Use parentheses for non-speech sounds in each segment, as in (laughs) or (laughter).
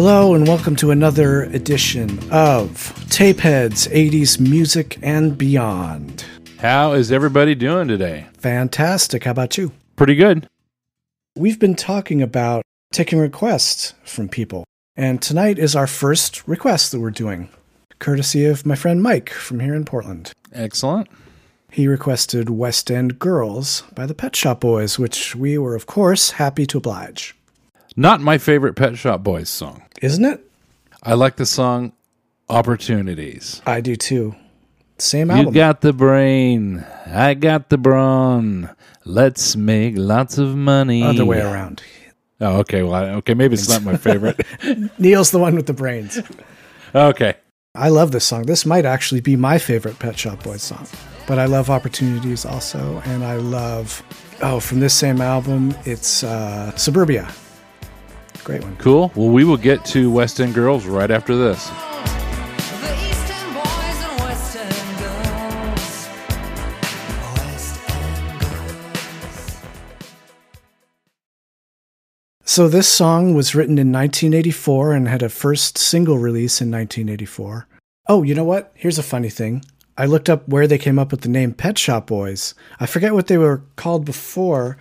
Hello, and welcome to another edition of Tapeheads 80s Music and Beyond. How is everybody doing today? Fantastic. How about you? Pretty good. We've been talking about taking requests from people, and tonight is our first request that we're doing, courtesy of my friend Mike from here in Portland. Excellent. He requested West End Girls by the Pet Shop Boys, which we were, of course, happy to oblige. Not my favorite Pet Shop Boys song. Isn't it? I like the song Opportunities. I do too. Same album. You got the brain, I got the brawn. Let's make lots of money. Other way around. Oh, okay. Well, I- okay. Maybe it's not my favorite. (laughs) Neil's the one with the brains. okay. I love this song. This might actually be my favorite Pet Shop Boys song. But I love Opportunities also, and I love oh from this same album, it's uh, Suburbia. Great one. Cool. Well, we will get to West End Girls right after this. The Eastern boys and Western girls. West End girls. So this song was written in 1984 and had a first single release in 1984. Oh, you know what? Here's a funny thing. I looked up where they came up with the name Pet Shop Boys. I forget what they were called before,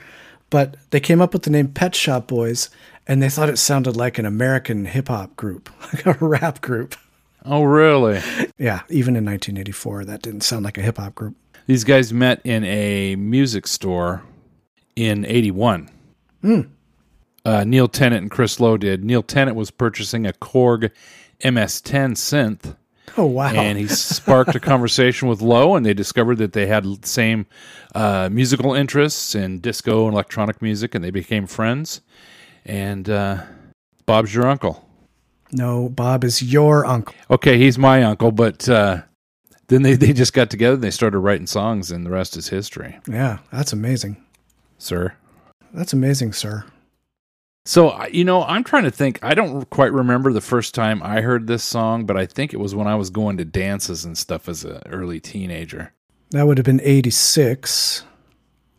but they came up with the name Pet Shop Boys and they thought it sounded like an American hip hop group, (laughs) like a rap group. Oh, really? Yeah, even in 1984, that didn't sound like a hip hop group. These guys met in a music store in 81. Uh, Neil Tennant and Chris Lowe did. Neil Tennant was purchasing a Korg MS-10 synth, Oh, wow. and he sparked a conversation with Lowe, and they discovered that they had the same uh, musical interests in disco and electronic music, and they became friends. And uh, Bob's your uncle. no, Bob is your uncle. Okay, he's my uncle, but uh, then they, they just got together and they started writing songs, and the rest is history, Yeah, that's amazing. sir. That's amazing, sir. So, you know, I'm trying to think. I don't quite remember the first time I heard this song, but I think it was when I was going to dances and stuff as an early teenager. That would have been 86.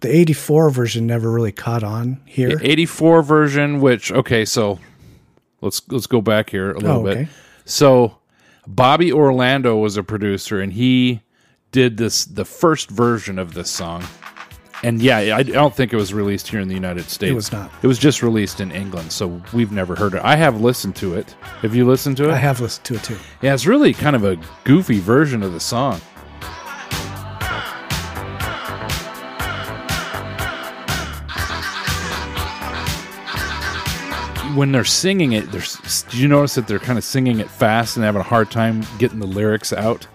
The 84 version never really caught on here. The 84 version, which okay, so let's let's go back here a little Oh, okay. bit. So, Bobby Orlando was a producer, and he did this the first version of this song. And yeah, I don't think it was released here in the United States. It was not. It was just released in England, so we've never heard it. I have listened to it. Have you listened to it? I have listened to it too. Yeah, it's really kind of a goofy version of the song. When they're singing it, do you notice that they're kind of singing it fast and having a hard time getting the lyrics out?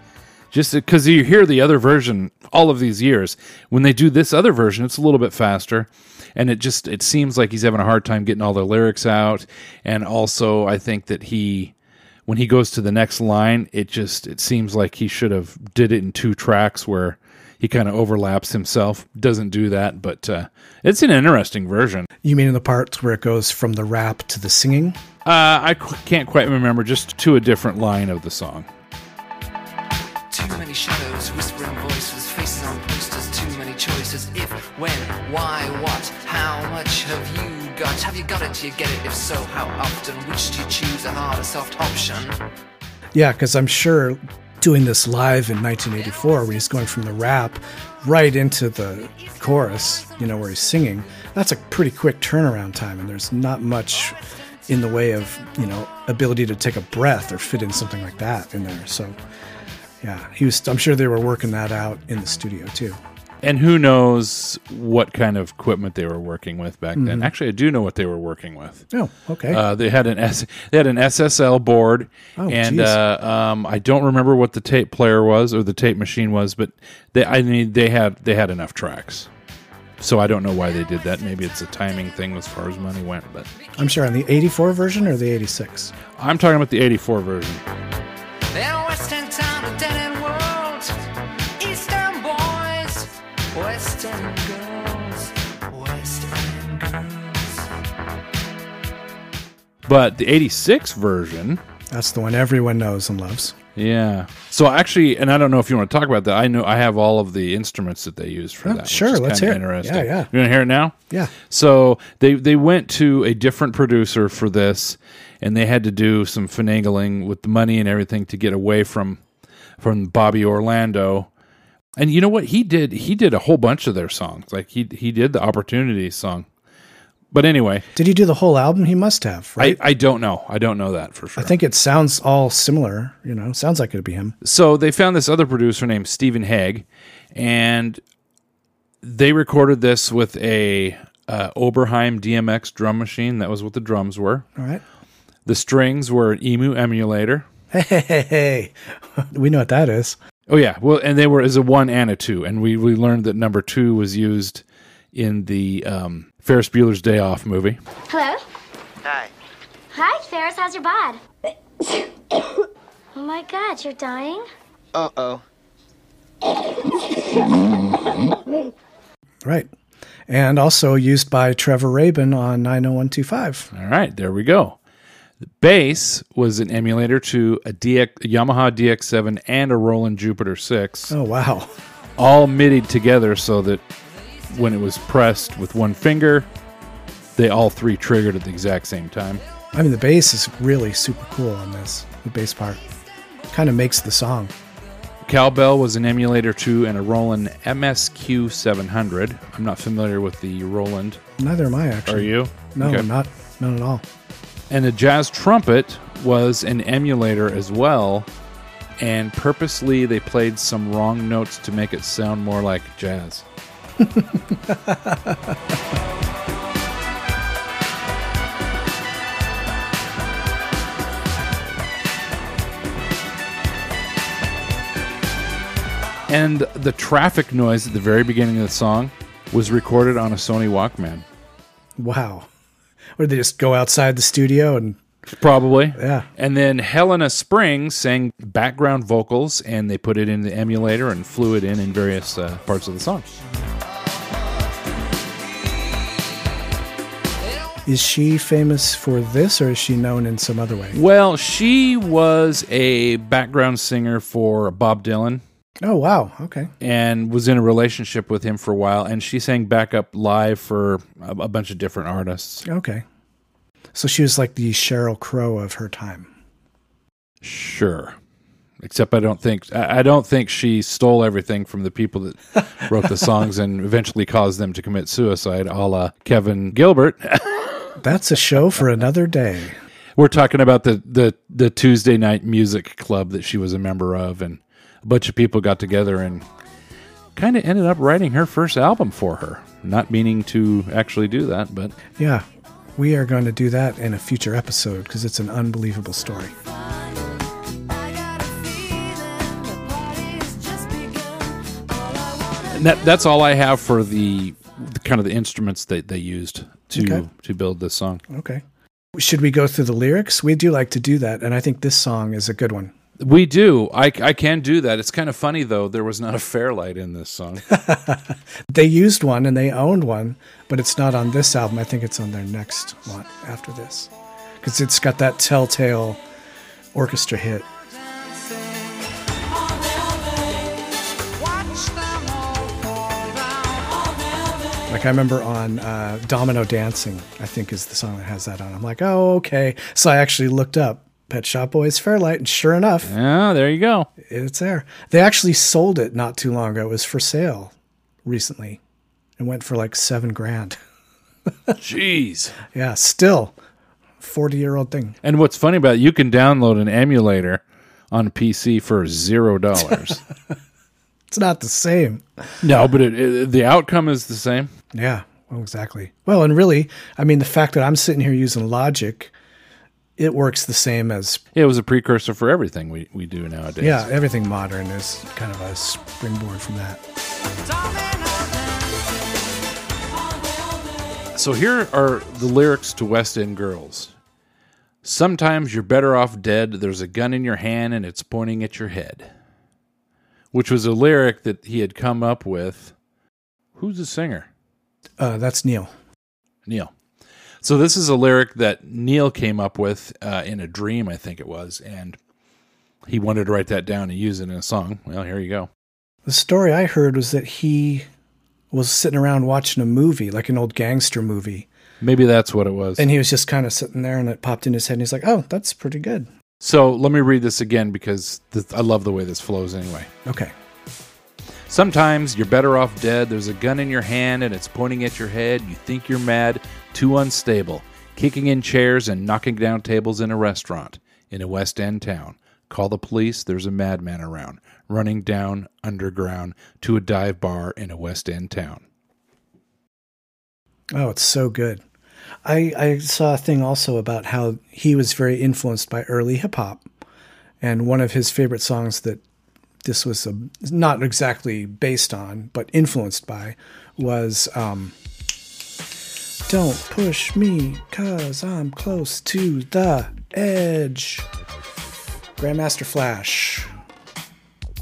Just because you hear the other version all of these years, when they do this other version, it's a little bit faster, and it just it seems like he's having a hard time getting all the lyrics out. And also, I think that he when he goes to the next line, it just it seems like he should have did it in two tracks where he kind of overlaps himself. Doesn't do that, but uh, it's an interesting version. You mean in the parts where it goes from the rap to the singing? Uh, I qu- can't quite remember, just to a different line of the song. Too many shadows, whispering voices, faces on posters, too many choices. If, when, why, what, how much have you got? Have you got it? Do you get it? If so, how often? Which do you choose, a hard or soft option? Yeah, because I'm sure doing this live in 1984 when he's going from the rap right into the chorus, you know, where he's singing, that's a pretty quick turnaround time. And there's not much in the way of, you know, ability to take a breath or fit in something like that in there. So, yeah, he was, I'm sure they were working that out in the studio too. And who knows what kind of equipment they were working with back then? Actually, I do know what they were working with. Oh, okay. Uh, they had an S, they had an SSL board, Oh, and uh, um, I don't remember what the tape player was or the tape machine was, but they I mean they had they had enough tracks. So I don't know why they did that. Maybe it's a timing thing as far as money went, but I'm sure on the 84 version or the 86? I'm talking about the '84 version. In Western town, a dead end world. Eastern boys, Western girls, Western girls. But the '86 version, That's the one everyone knows and loves. Yeah. So actually, and I don't know if you want to talk about that. I know I have all of the instruments that they use for Oh, that. sure, let's hear it. Interesting. Yeah, yeah. You want to hear it now? Yeah. So they they went to a different producer for this, and they had to do some finagling with the money and everything to get away from from Bobby Orlando. And you know what he did? He did a whole bunch of their songs. Like he he did the Opportunity song. But anyway, Did he do the whole album? He must have, right? I, I don't know. I don't know that for sure. I think it sounds all similar. You know, sounds like it'd be him. so they found this other producer named Stephen Hague, and they recorded this with a uh, Oberheim DMX drum machine. That was what the drums were. All right. The strings were an Emu emulator. Hey, hey, hey, hey. (laughs) we know what that is. Oh yeah, well, and they were as a one and a two, and we we learned that number two was used in the um, Ferris Bueller's Day Off movie. Hello? Hi. Hi, Ferris. How's your bod? (coughs) oh my god, you're dying? Uh oh. (coughs) Right. And also used by Trevor Rabin on 90125. All right, there we go. The bass was an emulator to a, DX, a Yamaha DX7 and a Roland Jupiter 6. Oh, wow. all midied together so that when it was pressed with one finger, they all three triggered at the exact same time. I mean, the bass is really super cool on this, the bass part. Kind of makes the song. Cowbell was an emulator to and a Roland MSQ 700. I'm not familiar with the Roland. Neither am I, actually. Are you? No, Okay. not, not at all. And the jazz trumpet was an emulator as well. And purposely, they played some wrong notes to make it sound more like jazz. (laughs) and the traffic noise at the very beginning of the song was recorded on a Sony Walkman. Wow. Or they just go outside the studio and, Probably. yeah. And then Helena Springs sang background vocals, and they put it in the emulator and flew it in in various uh, parts of the song. Is she famous for this or is she known in some other way? Well, she was a background singer for Bob Dylan Oh, wow. Okay. and was in a relationship with him for a while, and she sang backup live for a, a bunch of different artists. Okay. So she was like the Sheryl Crow of her time. Sure. Except I don't think I I don't think she stole everything from the people that wrote the (laughs) songs and eventually caused them to commit suicide, a la Kevin Gilbert. (laughs) That's a show for another day. We're talking about the, the, the Tuesday night music club that she was a member of, and a bunch of people got together and kind of ended up writing her first album for her. Not meaning to actually do that, but Yeah. We are going to do that in a future episode because it's an unbelievable story. and that, that's all I have for the, the kind of the instruments that they used to Okay. to build this song. Okay. Should we go through the lyrics? We do like to do that. And I think this song is a good one. We do. I, I can do that. It's kind of funny though. There was not a Fairlight in this song. (laughs) They used one and they owned one, but it's not on this album. I think it's on their next one after this because it's got that telltale orchestra hit. Like I remember on uh, Domino Dancing, I think is the song that has that on. I'm like, oh, okay. So I actually looked up Pet Shop Boys Fairlight, and sure enough, yeah, there you go. it's there. They actually sold it not too long ago. It was for sale recently. It went for like seven grand. (laughs) Jeez. Yeah, still, forty year old thing. And what's funny about it, you can download an emulator on a PC for zero dollars. (laughs) It's not the same. no, but it, it, the outcome is the same. Yeah, well, exactly. Well, and really, I mean, the fact that I'm sitting here using Logic, it works the same as It was a precursor for everything we, we do nowadays. yeah, everything modern is kind of a springboard from that. So here are the lyrics to West End Girls. Sometimes you're better off dead. There's a gun in your hand and it's pointing at your head. Which was a lyric that he had come up with. Who's the singer? Uh, that's Neil. Neil. So this is a lyric that Neil came up with uh, in a dream, I think it was, and He wanted to write that down and use it in a song. Well, here you go. The story I heard was that he was sitting around watching a movie, like an old gangster movie, Maybe that's what it was. and he was just kind of sitting there, and it popped in his head, and he's like, "Oh, that's pretty good." so let me read this again because th- I love the way this flows anyway. Okay. Sometimes you're better off dead. There's a gun in your hand and it's pointing at your head. You think you're mad, too unstable, kicking in chairs and knocking down tables in a restaurant in a West End town. Call the police. There's a madman around, running down underground to a dive bar in a West End town. Oh, it's so good. I, I saw a thing also about how he was very influenced by early hip hop. And one of his favorite songs that this was a, not exactly based on, but influenced by was um, Don't Push Me Cause I'm Close to the Edge. Grandmaster Flash.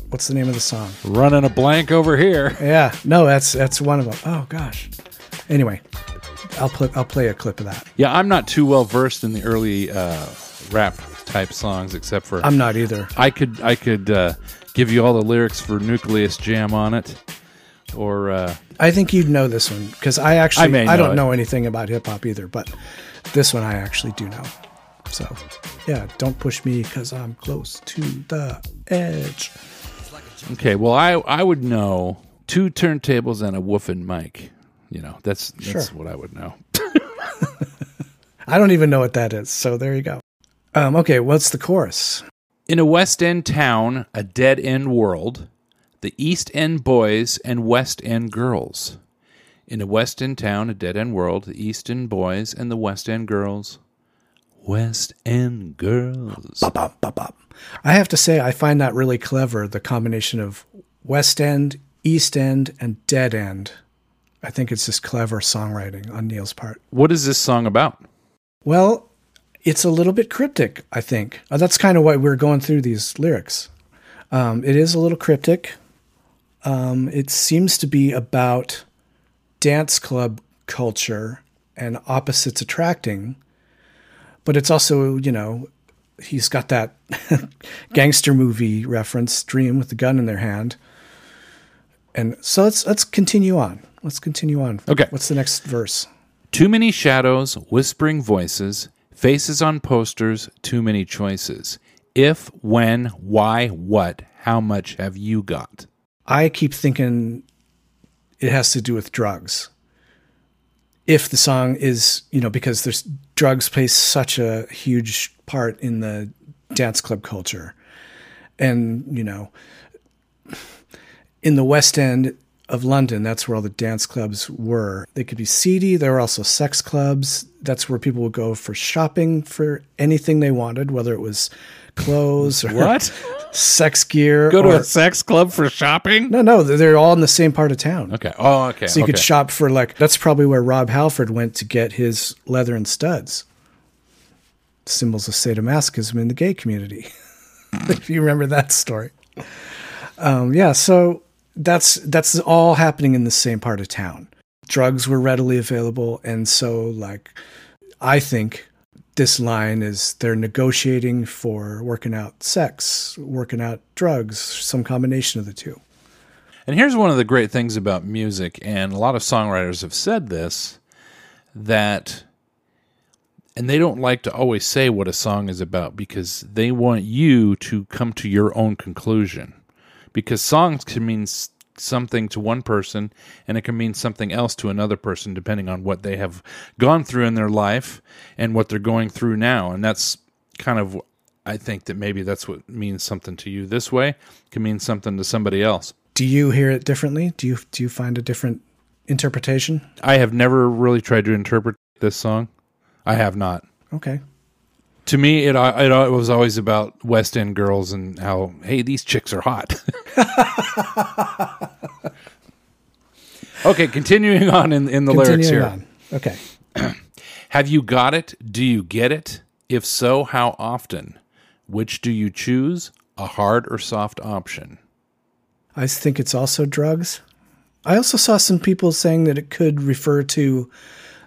What's the name of the song? Running a blank over here. (laughs) Yeah, no, that's that's one of them. Oh gosh. Anyway, I'll play I'll play a clip of that. Yeah, I'm not too well versed in the early uh, rap type songs, except for I'm not either. I could I could uh, give you all the lyrics for Newcleus Jam on it, or uh, I think you'd know this one because I actually I know don't it. know anything about hip hop either, but this one I actually do know. So, yeah, don't push me because I'm close to the edge. okay. Well, I I would know two turntables and a woofing mic. You know, that's that's Sure. what I would know. (laughs) I don't even know what that is. So there you go. Um, okay, what's the chorus? In a West End town, a dead end world, the East End boys and West End girls. In a West End town, a dead end world, the East End boys and the West End girls. West End girls. Bop, bop, bop, bop. I have to say, I find that really clever. The combination of West End, East End, and Dead End. I think it's just clever songwriting on Neil's part. What is this song about? Well, it's a little bit cryptic, I think. Uh, that's kind of why we're going through these lyrics. Um, it is a little cryptic. Um, it seems to be about dance club culture and opposites attracting, but it's also, you know, he's got that (laughs) gangster movie reference, Dream with the gun in their hand. And so let's let's continue on. Let's continue on. Okay. What's the next verse? Too many shadows, whispering voices, faces on posters, too many choices. If, when, why, what, how much have you got? I keep thinking it has to do with drugs. If the song is, you know, because there's drugs play such a huge part in the dance club culture. And, you know, in the West End of London, that's where all the dance clubs were. They could be seedy. There were also sex clubs. That's where people would go for shopping for anything they wanted, whether it was clothes or What? (laughs) sex gear. Go to or- a sex club for shopping? no, no, they're all in the same part of town. Okay. Oh, okay. So you okay. could shop for like that's probably where Rob Halford went to get his leather and studs. Symbols of sadomasochism in the gay community. if (laughs) you remember that story. Um, yeah, so that's that's all happening in the same part of town. Drugs were readily available, and so like I think this line is they're negotiating for working out sex, working out drugs, some combination of the two. And here's one of the great things about music, and a lot of songwriters have said this that, and they don't like to always say what a song is about because they want you to come to your own conclusion. Because songs can mean something to one person and it can mean something else to another person depending on what they have gone through in their life and what they're going through now. And that's kind of, I think that maybe that's what means something to you this way, can mean something to somebody else. Do you hear it differently? Do you do you find a different interpretation? I have never really tried to interpret this song. I have not. Okay. To me, it uh, it, uh, it was always about West End girls and how hey these chicks are hot. (laughs) okay, continuing on in in the lyrics here. On. Okay. (clears throat) Have you got it? Do you get it? If so, how often? Which do you choose? A hard or soft option? I think it's also drugs. I also saw some people saying that it could refer to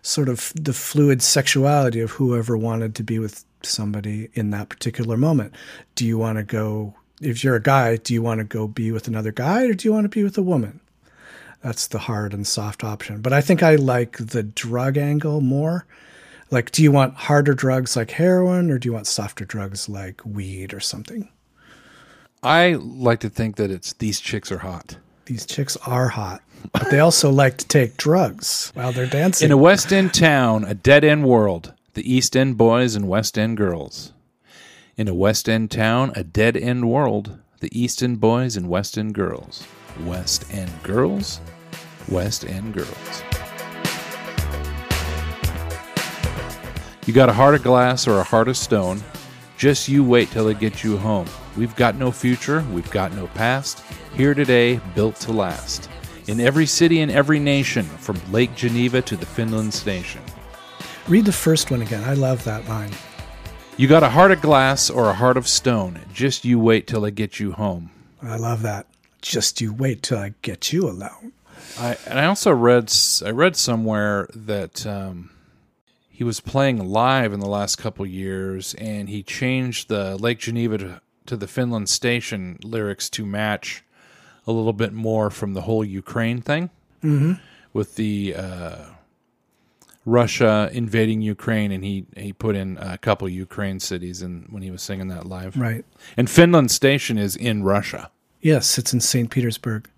sort of the fluid sexuality of whoever wanted to be with somebody in that particular moment. Do you want to go, if you're a guy, do you want to go be with another guy or do you want to be with a woman? That's the hard and soft option. But I think I like the drug angle more. Like, do you want harder drugs like heroin or do you want softer drugs like weed or something? I like to think that it's these chicks are hot. These chicks are hot, but they also like to take drugs while they're dancing. In a West End town, a dead end world, the East End boys and West End girls. In a West End town, a dead end world, the East End boys and West End girls. West End girls, West End girls. You got a heart of glass or a heart of stone. Just you wait till they get you home. We've got no future, we've got no past. Here today, built to last. In every city and every nation, from Lake Geneva to the Finland station. Read the first one again. I love that line. You got a heart of glass or a heart of stone. Just you wait till I get you home. I love that. Just you wait till I get you alone. I and I also read I read somewhere that um, he was playing live in the last couple years, and he changed the Lake Geneva to, to the Finland station lyrics to match a little bit more from the whole Ukraine thing, mm-hmm. with the uh, Russia invading Ukraine, and he he put in a couple Ukraine cities, and when he was singing that live, Right. and Finland station is in Russia. Yes, it's in St. Petersburg.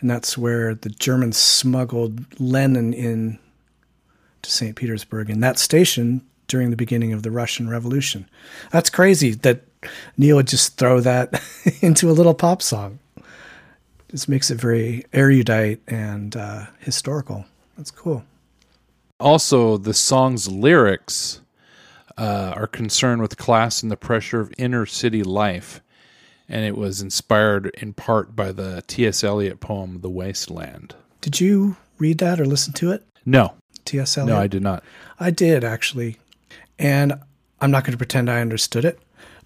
And that's where the Germans smuggled Lenin in to St. Petersburg and that station during the beginning of the Russian Revolution. That's crazy that Neil would just throw that (laughs) into a little pop song. Just makes it very erudite and uh, historical. That's cool. Also, the song's lyrics uh, are concerned with class and the pressure of inner city life, and it was inspired in part by the T.S. Eliot poem "The Wasteland." Did you read that or listen to it? No, T.S. Eliot? no, I did not. I did actually. And I'm not going to pretend I understood it,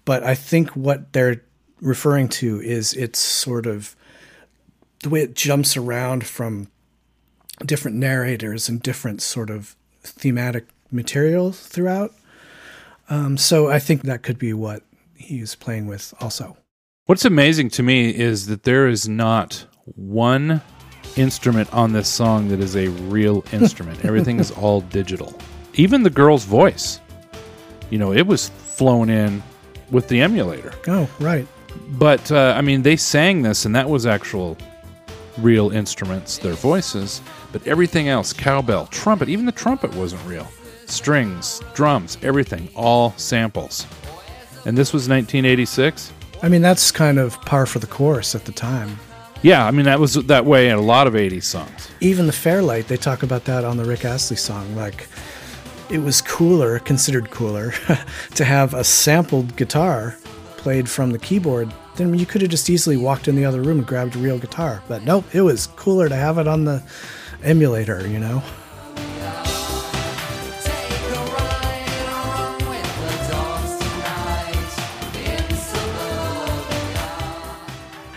but I think what they're referring to is it's sort of the way it jumps around from different narrators and different sort of thematic material throughout. Um, so I think that could be what he's playing with also. What's amazing to me is that there is not one instrument on this song that is a real (laughs) instrument. Everything is all digital. Even the girl's voice, you know, it was flown in with the emulator. Oh, right. But uh, I mean, they sang this, and that was actual real instruments, their voices. But everything else, cowbell, trumpet, even the trumpet wasn't real. Strings, drums, everything, all samples. And this was 1986. I mean, that's kind of par for the course at the time. Yeah, I mean that was that way in a lot of 80s songs. even the Fairlight, they talk about that on the Rick Astley song. Like, it was cooler, considered cooler, (laughs) to have a sampled guitar played from the keyboard than you could have just easily walked in the other room and grabbed a real guitar. But nope, it was cooler to have it on the emulator, you know?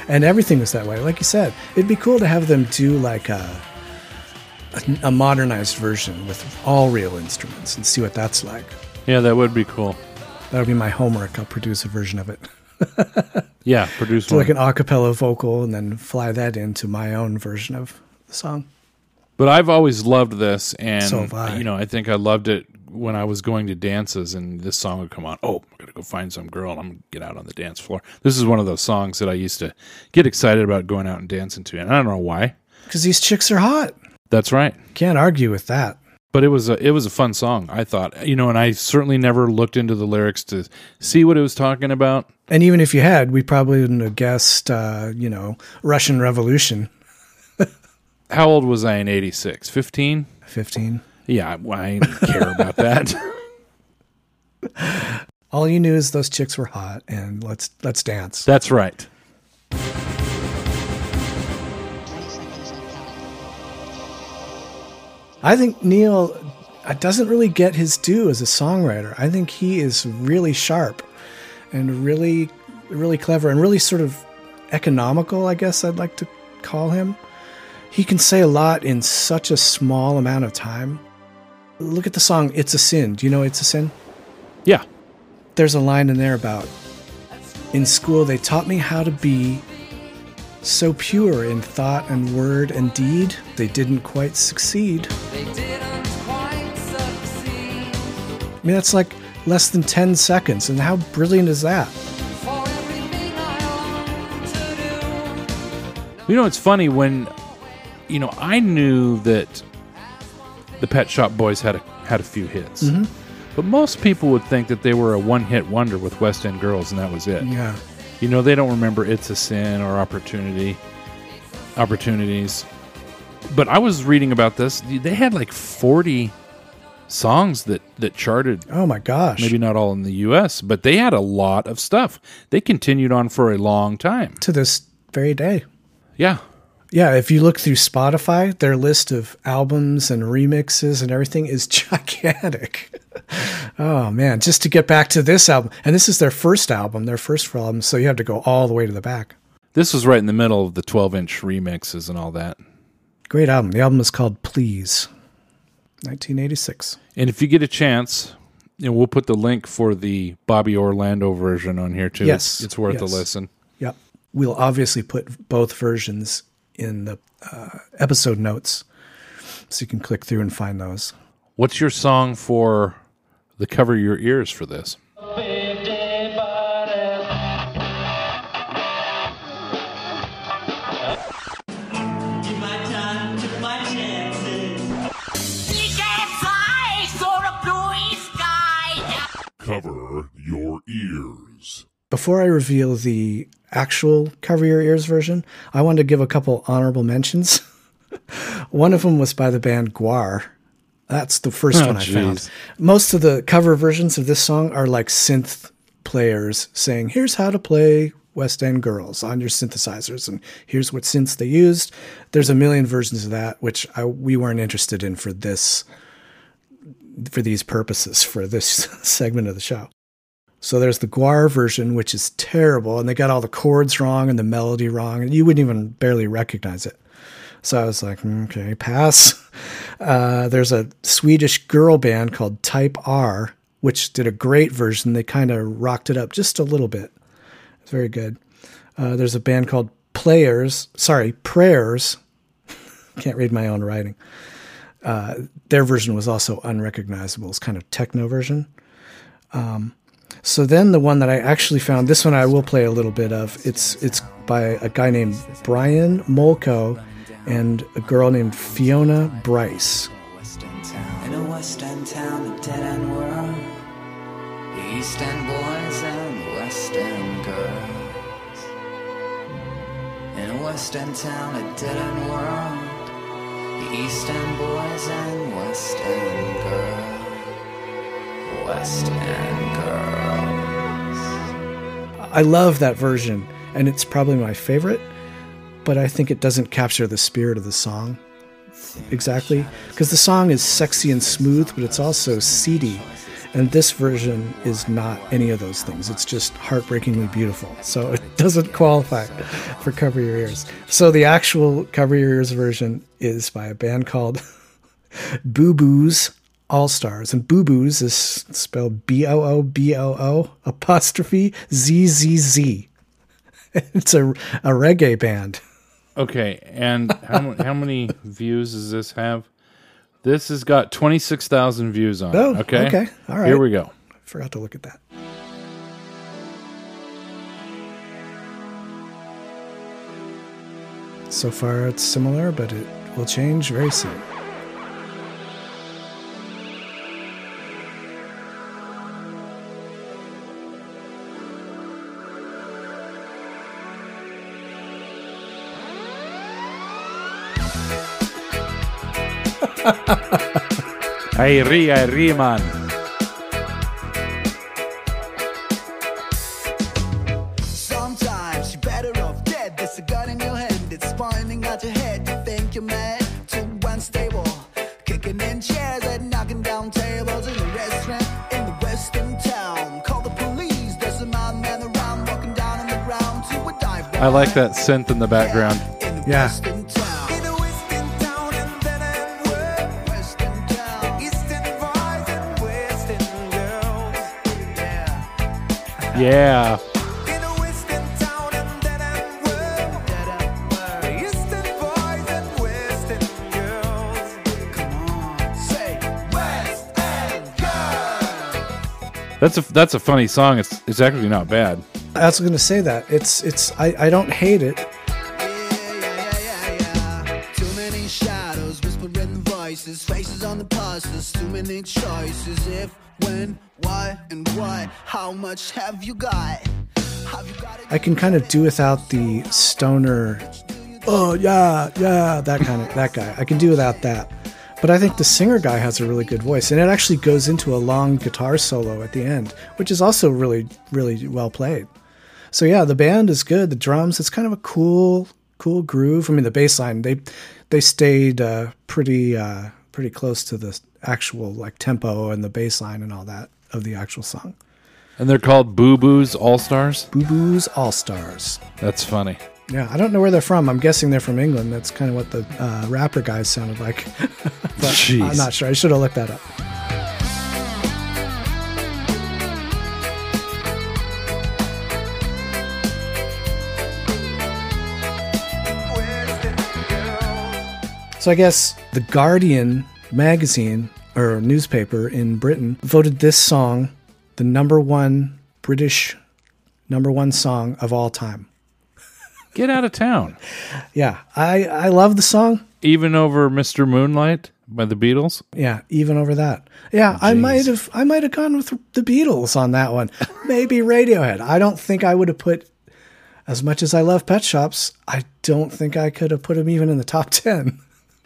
And everything was that way. Like you said, it'd be cool to have them do like a, a, a modernized version with all real instruments and see what that's like. Yeah, that would be cool. That would be my homework. I'll produce a version of it. (laughs) Yeah, produce like an a cappella vocal and then fly that into my own version of the song. But I've always loved this, and So have I. you know, I think I loved it when I was going to dances, and this song would come on. Oh, I'm gonna go find some girl. and I'm gonna get out on the dance floor. This is one of those songs that I used to get excited about going out and dancing to, and I don't know why. Because these chicks are hot. That's right. Can't argue with that. But it was a it was a fun song. I thought, you know, and I certainly never looked into the lyrics to see what it was talking about. And even if you had, we probably wouldn't have guessed, uh, you know, Russian Revolution How old was I in '86? Fifteen. 15. Yeah, I, I didn't care about that. (laughs) All you knew is those chicks were hot and let's let's dance. That's right. I think Neil uh, doesn't really get his due as a songwriter. I think he is really sharp and really, really clever and really sort of economical, I guess I'd like to call him. He can say a lot in such a small amount of time. Look at the song It's a Sin. Do you know It's a Sin? Yeah. there's a line in there about in school they taught me how to be so pure in thought and word and deed they didn't quite succeed. They didn't quite succeed. I mean that's like less than 10 seconds and how brilliant is that? For everything I long to do. You know, it's funny when, you know, I knew that the Pet Shop Boys had a had a few hits, mm-hmm. but most people would think that they were a one hit wonder with West End Girls, and that was it. Yeah. You know, they don't remember "It's a Sin" or "Opportunity," opportunities. But I was reading about this; they had like forty songs that that charted. Oh my gosh. Maybe not all in the U.S., but they had a lot of stuff. They continued on for a long time. to this very day. Yeah, Yeah, if you look through Spotify, their list of albums and remixes and everything is (laughs) gigantic. oh man, just to get back to this album, and this is their first album, their first album, so you have to go all the way to the back. this was right in the middle of the twelve-inch remixes and all that. Great album. The album is called Please, 1986. And if you get a chance, and we'll put the link for the Bobby Orlando version on here too. Yes, it's, it's worth a listen. Yep. We'll obviously put both versions in the uh, episode notes, so you can click through and find those. What's your song for the cover your ears for this? Give my time, took my chances. Cover your ears. Before I reveal the actual Cover Your Ears version, I wanted to give a couple honorable mentions. (laughs) one of them was by the band Guar. That's the first Oh, one I found. Most of the cover versions of this song are like synth players saying, here's how to play West End Girls on your synthesizers, and here's what synths they used. There's a million versions of that, which I, we weren't interested in for this, for these purposes, for this (laughs) segment of the show. So there's the Guar version, which is terrible, and they got all the chords wrong and the melody wrong, and you wouldn't even barely recognize it. So I was like, "Mm, okay, pass. (laughs) Uh, there's a Swedish girl band called Type R, which did a great version. They kind of rocked it up just a little bit. It's very good. Uh, there's a band called Players, sorry, Prayers. (laughs) Can't read my own writing. Uh, their version was also unrecognizable. It's kind of techno version. So then the one that I actually found, this one I will play a little bit of. It's it's by a guy named Brian Molko and a girl named Fiona Brice. In a West End town, dead end world. East End boys and West End girls. In a West End town, a dead end world. East End boys and West End girls. West End girls. I love that version, and it's probably my favorite, but I think it doesn't capture the spirit of the song exactly. Because the song is sexy and smooth, but it's also seedy. And this version is not any of those things. It's just heartbreakingly beautiful. So (laughs) it doesn't qualify for Cover Your Ears. So the actual Cover Your Ears version is by a band called (laughs) BooBoo'zzz All Stars. And BooBoo'zzz is spelled B O O B O O apostrophe Z Z Z. (laughs) It's a, a reggae band. Okay, and how how many views does this have? This has got twenty six thousand views on. Oh, it, okay, okay, all right. Here we go. Forgot to look at that. So far, it's similar, but it will change very soon. Ay ri, ay ri, man. Sometimes you're better off dead. There's a gun in your hand, it's pointing at your head. You think you're mad, too unstable. Kicking in chairs and knocking down tables in a restaurant in the western town. Call the police, there's a madman around walking down on the ground to a dive I like that synth in the background. In Yeah. Girl. That's a that's a funny song. It's it's actually not bad. I was going to say that it's it's I, I don't hate it. Yeah, yeah, yeah, yeah, yeah. Too many shadows, whispering voices, faces on the posters. Too many choices. If, when, why, and what? How much have you I can kind of do without the stoner. Oh yeah, yeah, that kind of that guy. I can do without that. But I think the singer guy has a really good voice, and it actually goes into a long guitar solo at the end, which is also really, really well played. So yeah, the band is good. The drums, it's kind of a cool, cool groove. I mean, the bass line they they stayed uh, pretty uh, pretty close to the actual like tempo and the bass line and all that of the actual song. And they're called BooBoo'zzz All Stars. Boo Boos All Stars. That's funny. Yeah, I don't know where they're from. I'm guessing they're from England. That's kind of what the uh, rapper guys sounded like. (laughs) but Jeez. I'm not sure. I should have looked that up. So I guess the Guardian magazine or newspaper in Britain voted this song the number one British number one song of all time. Get out of town. Yeah, I I love the song. Even over Mr. Moonlight by the Beatles. Yeah, even over that. Yeah, I might have I might have gone with the Beatles on that one. (laughs) Maybe Radiohead. I don't think I would have put as much as I love Pet Shops. I don't think I could have put them even in the top (laughs) ten.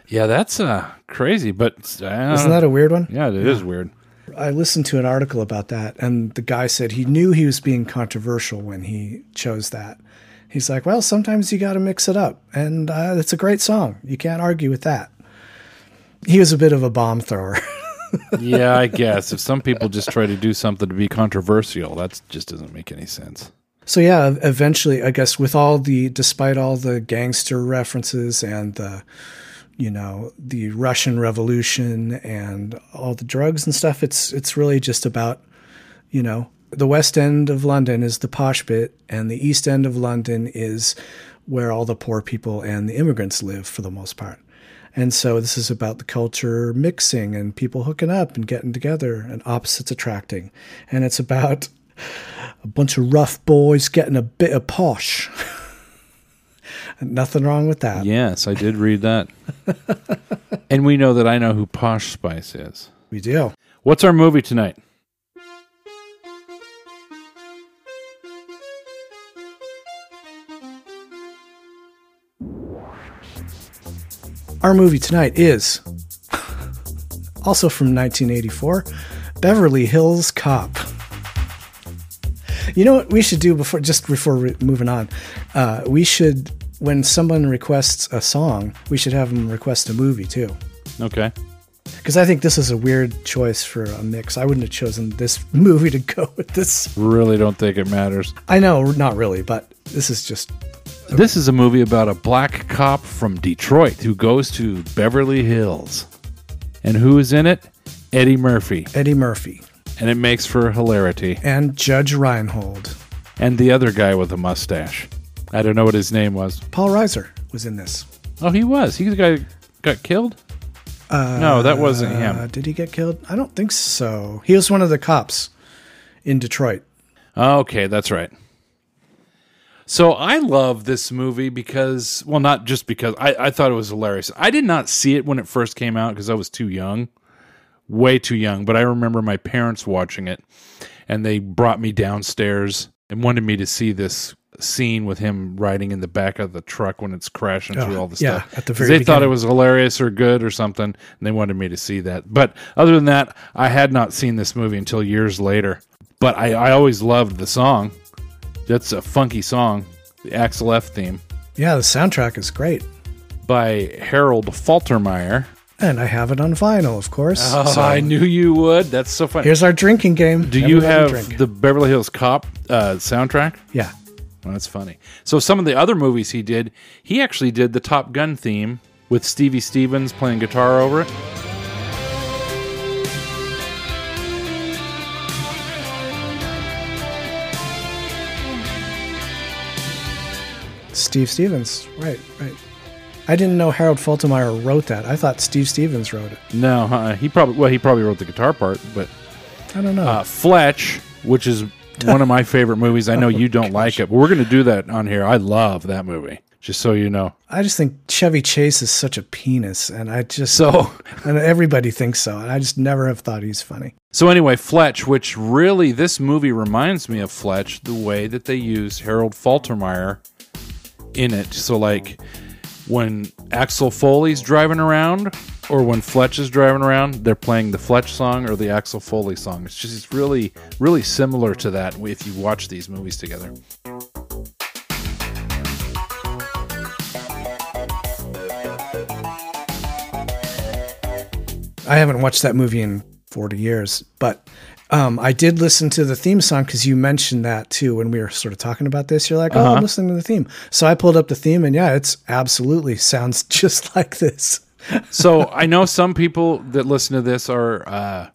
Yeah, that's uh, crazy, but uh, Isn't that a weird one? yeah, it is weird. I listened to an article about that, and the guy said he knew he was being controversial when he chose that. He's like, well, sometimes you got to mix it up, and uh, it's a great song. You can't argue with that. He was a bit of a bomb thrower. (laughs) yeah, I guess if some people just try to do something to be controversial, that just doesn't make any sense. So yeah, eventually, I guess with all the, despite all the gangster references and the, you know, the Russian Revolution and all the drugs and stuff, it's it's really just about, you know, the West End of London is the posh bit, and the East End of London is where all the poor people and the immigrants live for the most part. And so this is about the culture mixing and people hooking up and getting together and opposites attracting. And it's about a bunch of rough boys getting a bit of posh. (laughs) Nothing wrong with that. Yes, I did read that. (laughs) and we know that I know who Posh Spice is. We do. What's our movie tonight? Our movie tonight is (laughs) also from 1984 Beverly Hills Cop. You know what we should do before, just before re- moving on? Uh, we should, when someone requests a song, we should have them request a movie too. Okay. Because I think this is a weird choice for a mix. I wouldn't have chosen this (laughs) movie to go with this. Really don't think it matters. I know, not really, but this is just This is a movie about a black cop from Detroit who goes to Beverly Hills. And who is in it? Eddie Murphy. Eddie Murphy And it makes for hilarity. and Judge Reinhold. And the other guy with a mustache. I don't know what his name was. Paul Reiser was in this. Oh, he was. He the guy got killed? no, that wasn't Uh, him. did he get killed? I don't think so. He was one of the cops in Detroit. Okay, that's right. So I love this movie because, well, not just because I, I thought it was hilarious. I did not see it when it first came out because I was too young, way too young. But I remember my parents watching it, and they brought me downstairs and wanted me to see this scene with him riding in the back of the truck when it's crashing through Oh, all the yeah, stuff. at the very they thought it was hilarious or good or something, and they wanted me to see that. But other than that, I had not seen this movie until years later. But I, I always loved the song. That's a funky song, the Axel F theme Yeah, the soundtrack is great. by Harold Faltermeyer. And I have it on vinyl, of course. Oh, So I knew you would. That's so funny. here's our drinking game. Do you have drink. the Beverly Hills Cop uh, soundtrack? Yeah. Well, that's funny. So some of the other movies he did, he actually did the Top Gun theme with Stevie Stevens playing guitar over it. Steve Stevens, right, right. I didn't know Harold Faltermeyer wrote that. I thought Steve Stevens wrote it. No, uh, he probably well he probably wrote the guitar part, but I don't know. Uh, Fletch, which is (laughs) one of my favorite movies. I know you don't like it, but we're going to do that on here. I love that movie. Just so you know. I just think Chevy Chase is such a penis, and I just So (laughs) and everybody thinks so, and I just never have thought he's funny. So anyway, Fletch, which really this movie reminds me of Fletch, the way that they use Harold Faltermeyer in it. So like when Axel Foley's driving around or when Fletch is driving around, they're playing the Fletch song or the Axel Foley song. It's just it's really really similar to that if you watch these movies together. I haven't watched that movie in 40 years, but um, I did listen to the theme song because you mentioned that too when we were sort of talking about this. You're like, oh, I'm listening to the theme. So I pulled up the theme, and yeah, it's absolutely sounds (laughs) just like this. So I know some people that listen to this are. Uh,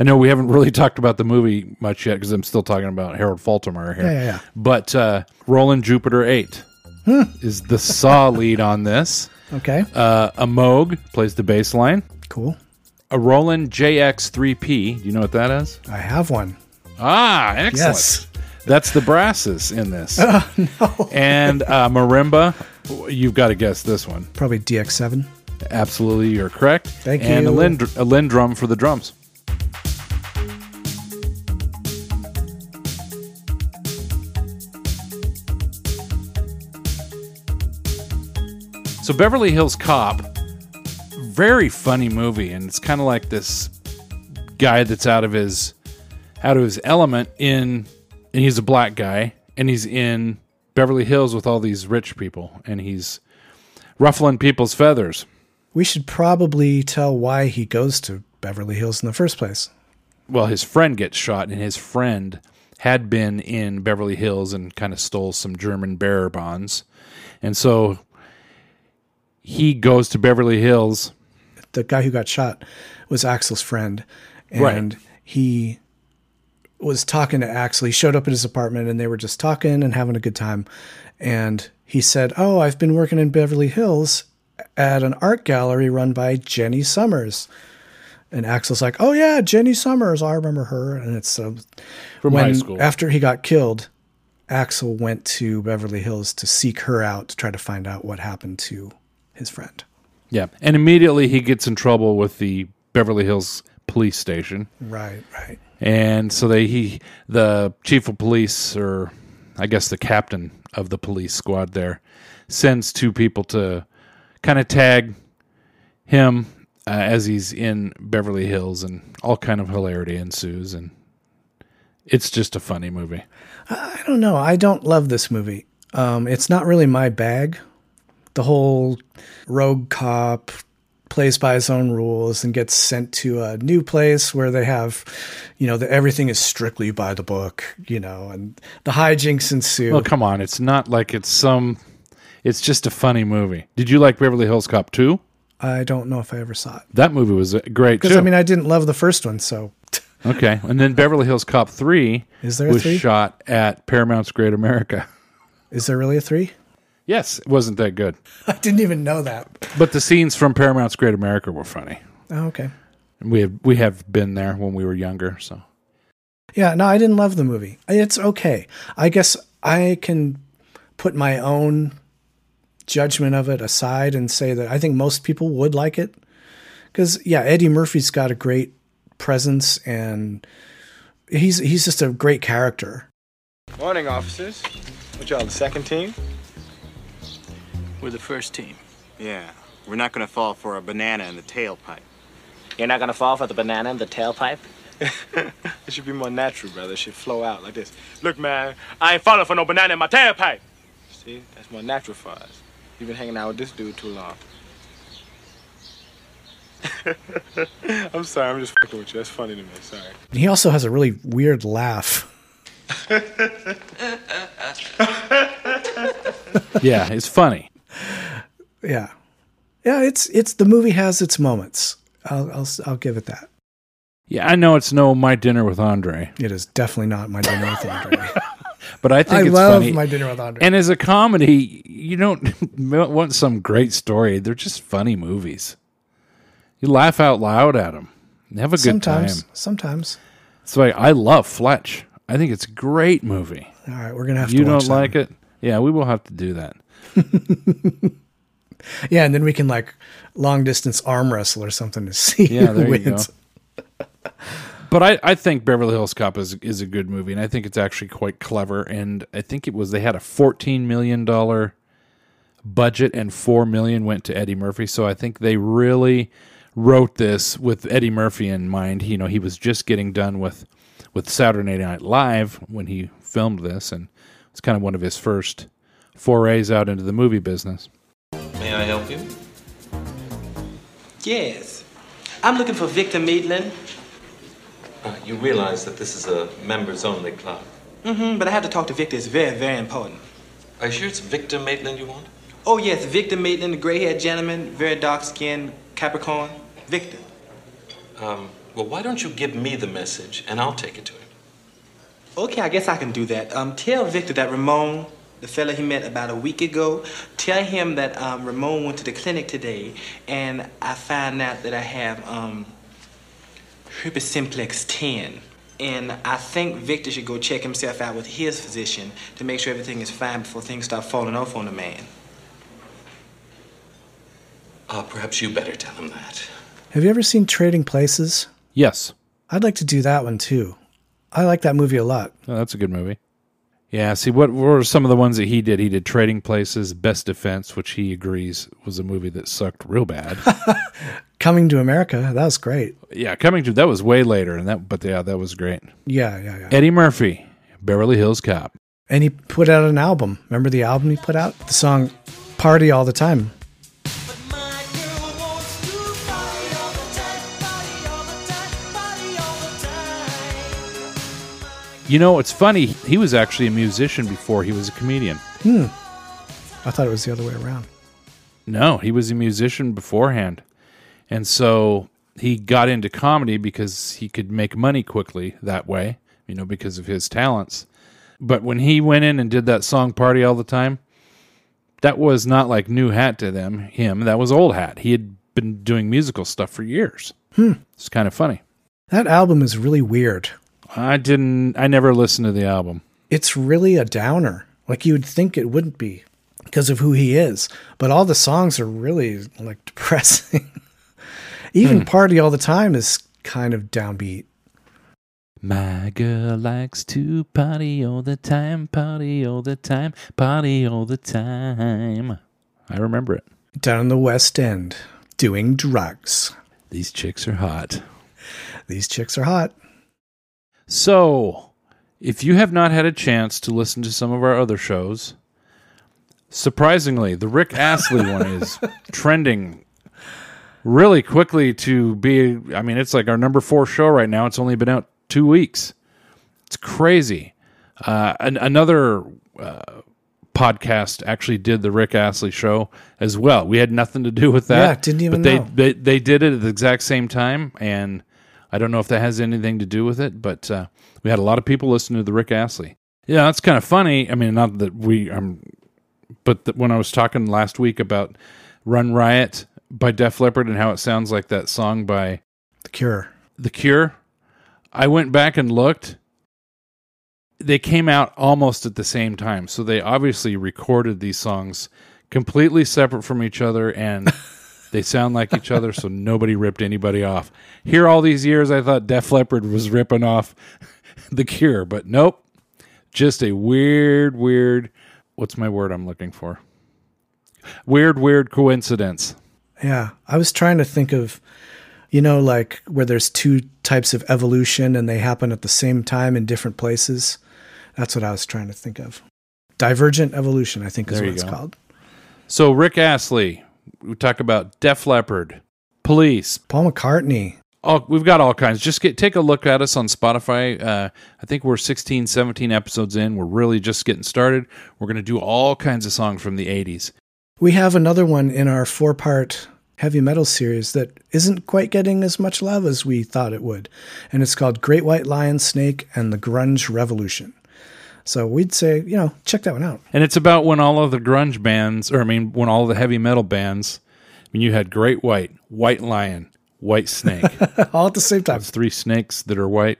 I know we haven't really (laughs) talked about the movie much yet because I'm still talking about Harold Faltermeyer here. Yeah, yeah, yeah. But uh, Roland Jupiter Eight is the saw lead on this. Okay, Uh, a Moog plays the bass line. cool. A Roland JX3P. Do you know what that is? I have one. Ah, excellent. Yes. That's the brasses in this. (laughs) no. And uh, marimba. You've got to guess this one. Probably DX7. Absolutely, you're correct. Thank and you. And a LinnDrum for the drums. So Beverly Hills Cop, very funny movie, and it's kind of like this guy that's out of his out of his element in, and he's a black guy, and he's in Beverly Hills with all these rich people, and he's ruffling people's feathers. We should probably tell why he goes to Beverly Hills in the first place. well, his friend gets shot, and his friend had been in Beverly Hills and kind of stole some German bearer bonds, and so he goes to Beverly Hills. The guy who got shot was Axel's friend, Right. and he was talking to Axel. He showed up at his apartment, and they were just talking and having a good time. And he said, "Oh, I've been working in Beverly Hills at an art gallery run by Jenny Summers." And Axel's like, "Oh yeah, Jenny Summers. I remember her." And it's uh, From when high school. after he got killed, Axel went to Beverly Hills to seek her out to try to find out what happened to his friend. Yeah, and immediately he gets in trouble with the Beverly Hills police station. Right, right. and so they he the chief of police or i guess the captain of the police squad there sends two people to kind of tag him uh, as he's in beverly hills and all kind of hilarity ensues and it's just a funny movie I don't know. I don't love this movie. Um, it's not really my bag. The whole rogue cop plays by his own rules and gets sent to a new place where they have, you know, the, everything is strictly by the book, you know, and the hijinks ensue. well come on. It's not like it's some it's just a funny movie. Did you like beverly hills cop 2 I don't know if I ever saw it. That movie was uh, great because I mean I didn't love the first one, so. Okay. And then beverly hills cop 3 Is there a was three? shot at paramount's great america. Is there really a three? Yes, it wasn't that good. (laughs) I didn't even know that. But the scenes from Paramount's Great America were funny. Oh, okay. And we have we have been there when we were younger, so Yeah, no, I didn't love the movie. It's okay. I guess I can put my own judgment of it aside and say that I think most people would like it. Because yeah, Eddie Murphy's got a great presence and he's he's just a great character. Morning, officers. What y'all, the second team? We're the first team. Yeah, we're not gonna fall for a banana in the tailpipe. You're not gonna fall for the banana in the tailpipe? (laughs) It should be more natural, brother. It should flow out like this. Look, man, I ain't falling for no banana in my tailpipe. See, that's more natural for us. You've been hanging out with this dude too long. (laughs) I'm sorry, I'm just fucking with you. That's funny to me. Sorry. He also has a really weird laugh. (laughs) yeah, it's funny. Yeah. Yeah, it's it's the movie has its moments. I'll I'll I'll give it that. Yeah, I know it's no My Dinner with Andre, It is definitely not my dinner with Andre. (laughs) but I think I it's love funny. My Dinner with Andre. And as a comedy, you don't (laughs) want some great story. They're just funny movies. You laugh out loud at them. Have a good sometimes, time. sometimes. That's why I love Fletch. I think it's a great movie. All right, we're gonna have you to. watch don't like one. it? Yeah, we will have to do that. (laughs) Yeah, and then we can like long distance arm wrestle or something to see Yeah, who there you go. wins. But I, I think Beverly Hills Cop is is a good movie, and I think it's actually quite clever. And I think it was they had a fourteen million dollar budget, and four million went to Eddie Murphy. So I think they really wrote this with Eddie Murphy in mind. You know, he was just getting done with with Saturday Night Live when he filmed this, and it's kind of one of his first forays out into the movie business. May I help you? Yes. I'm looking for Victor Maitland. Uh, you realize that this is a members only club. Mm-hmm, but I have to talk to Victor. It's very, very important. Are you sure it's Victor Maitland you want? Oh, yes, Victor Maitland, the gray-haired gentleman, very dark-skinned, Capricorn. Victor. Um, well, why don't you give me the message and I'll take it to him? Okay, I guess I can do that. Um, tell Victor that Ramon, the fella he met about a week ago, tell him that um, Ramon went to the clinic today and I found out that I have um, herpes simplex 10. And I think Victor should go check himself out with his physician to make sure everything is fine before things start falling off on the man. Uh, perhaps you better tell him that. Have you ever seen Trading Places? Yes, I'd like to do that one too. I like that movie a lot. Oh, that's a good movie. Yeah, see what were some of the ones that he did? He did Trading Places, Best Defense, which he agrees was a movie that sucked real bad. (laughs) Coming to America, that was great. yeah, coming to that was way later, and that but yeah, that was great. Yeah, yeah, yeah. Eddie Murphy, Beverly Hills Cop. And he put out an album. Remember the album he put out? The song Party All the Time. You know, it's funny. He was actually a musician before he was a comedian. Hmm. I thought it was the other way around. No, he was a musician beforehand. And so he got into comedy because he could make money quickly that way, you know, because of his talents. But when he went in and did that song Party All the Time, that was not like new hat to them, him. That was old hat. He had been doing musical stuff for years. Hmm. It's kind of funny. That album is really weird. I didn't I never listened to the album. It's really a downer. Like you would think it wouldn't be because of who he is. But all the songs are really like (laughs) depressing. Even Hmm. Party All the Time is kind of downbeat. My girl likes to party all the time, party all the time, party all the time. I remember it. Down in the West End, doing drugs. These chicks are hot. These chicks are hot. So, if you have not had a chance to listen to some of our other shows, surprisingly, the Rick Astley one is (laughs) trending really quickly to be. I mean, it's like our number four show right now. It's only been out two weeks. It's crazy. Uh, an, another uh, podcast actually did the Rick Astley show as well. We had nothing to do with that. Yeah, didn't even but they, know. they they did it at the exact same time, and I don't know if that has anything to do with it, but uh, we had a lot of people listen to the Rick Astley. Yeah, that's kind of funny. I mean, not that we, um, but that when I was talking last week about "Run Riot" by Def Leppard and how it sounds like that song by The Cure. The Cure, I went back and looked. They came out almost at the same time, so they obviously recorded these songs completely separate from each other, and (laughs) they sound like each other. So nobody ripped anybody off. Here, all these years, I thought Def Leppard was ripping off (laughs) The Cure, but nope. Just a weird, weird. What's my word I'm looking for? Weird, weird coincidence. Yeah. I was trying to think of, you know, like where there's two types of evolution and they happen at the same time in different places. That's what I was trying to think of. Divergent evolution, I think is There what it's go. called. So Rick Astley, we talk about Def Leppard, Police, Paul McCartney. Oh, we've got all kinds. Just get take a look at us on Spotify. Uh, I think we're 16, 17 episodes in. We're really just getting started. We're going to do all kinds of songs from the 80s. We have another one in our four part heavy metal series that isn't quite getting as much love as we thought it would. And it's called Great White Lion Snake and the Grunge Revolution. So we'd say, you know, check that one out. And it's about when all of the grunge bands, or I mean, when all the heavy metal bands, I mean, you had Great White, White Lion, White Snake. (laughs) All at the same time. Three snakes that are white.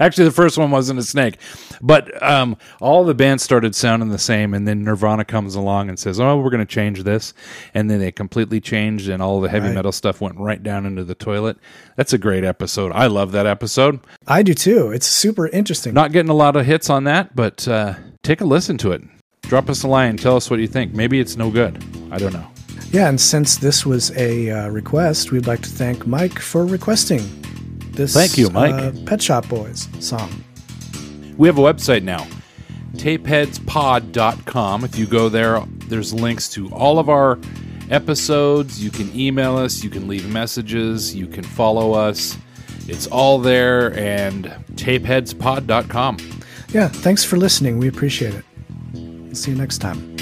Actually, the first one wasn't a snake, but um, all the bands started sounding the same, and then Nirvana comes along and says, "Oh, we're going to change this," and then they completely changed, and all the heavy Right. metal stuff went right down into the toilet. That's a great episode. I love that episode. I do too. It's super interesting. Not getting a lot of hits on that, but uh, take a listen to it. Drop us a line. Tell us what you think. Maybe it's no good. I don't know. Yeah, and since this was a uh, request, we'd like to thank Mike for requesting this. Thank you, Mike. Uh, Pet Shop Boys song. We have a website now, tapeheadspod.com. If you go there, there's links to all of our episodes. You can email us, you can leave messages, you can follow us. It's all there and tapeheadspod.com. Yeah, thanks for listening. We appreciate it. See you next time.